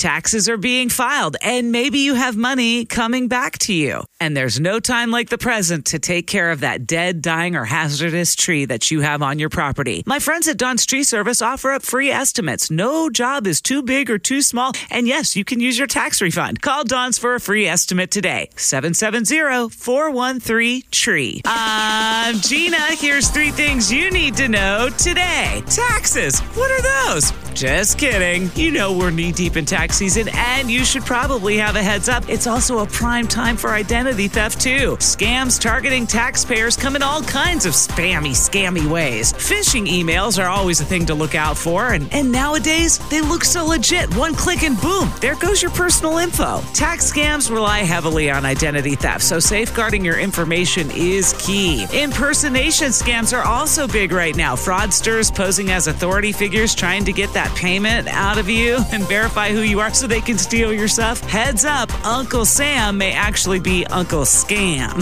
taxes are being filed, and maybe you have money coming back to you. And there's no time like the present to take care of that dead, dying, or hazardous tree that you have on your property. My friends at Don's Tree Service offer up free estimates. No job is too big or too small. And yes, you can use your tax refund. Call Don's for a free estimate today. 770 413 TREE. I'm Gina. Here's three things you need to know today. Taxes. What are those? Just kidding. You know we're knee deep in tax season, and you should probably have a heads up. It's also a prime time for identity theft, too. Scams targeting taxpayers come in all kinds of spammy, scammy ways. Phishing emails are always a thing to look out for, and, and nowadays they look so legit. One click and boom, there goes your personal info. Tax scams rely heavily on identity theft, so safeguarding your information is key. Impersonation scams are also big right now. Fraudsters posing as authority figures trying to get that payment out of you and verify who you are so they can steal your stuff. Heads up, Uncle Sam may actually be Uncle Scam.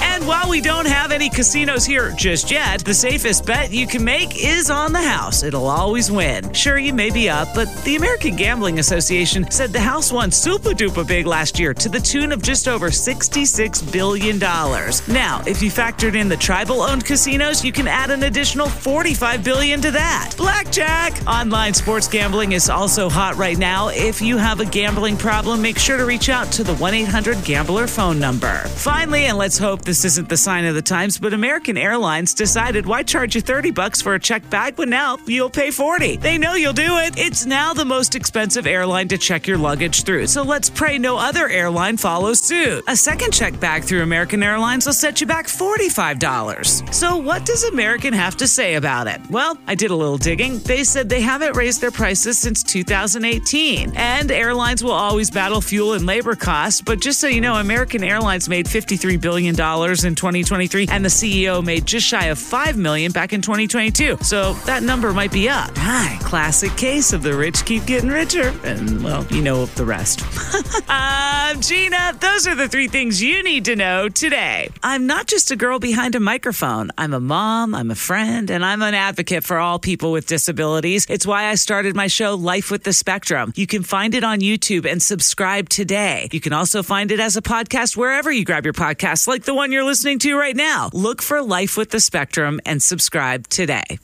and while we don't have any casinos here just yet, the safest bet you can make is on the house. It'll always win. Sure, you may be up, but the American Gambling Association said the house won super duper big last year to the tune of just over $66 billion. Now, if you factored in the tribal owned casinos, you can add an additional 45 billion to that. Blackjack! Online sports gambling is also hot right now. If you have a gambling problem, make sure to reach out to the 1 800 Gambler phone number. Finally, and let's hope this isn't the sign of the times, but American Airlines decided why charge you 30 bucks for a checked bag when now you'll pay 40. They know you'll do it. It's now the most expensive airline to check your luggage through. So let's pray no other airline follows suit. A second check bag through American Airlines will set you back $45. So what does American have to say about it? Well, I did a little digging. They said they haven't raised their prices since 2018. And airlines will always battle fuel and labor costs. But just so you know, American Airlines made $53 billion in 2023, and the CEO made just shy of 5 million back in 2022. So that number might be up. Hi, classic case of the rich keep getting richer. And, well, you know the rest. I'm uh, Gina. Those are the three things you need to know today. I'm not just a girl behind a microphone. I'm a mom, I'm a friend, and I'm an advocate for all people with disabilities. It's why I started my show, Life with the Spectrum. You can find it on YouTube and subscribe today. You can also find it as a podcast wherever you grab your podcasts, like the one you're listening to right now. Look for Life with the Spectrum and subscribe today.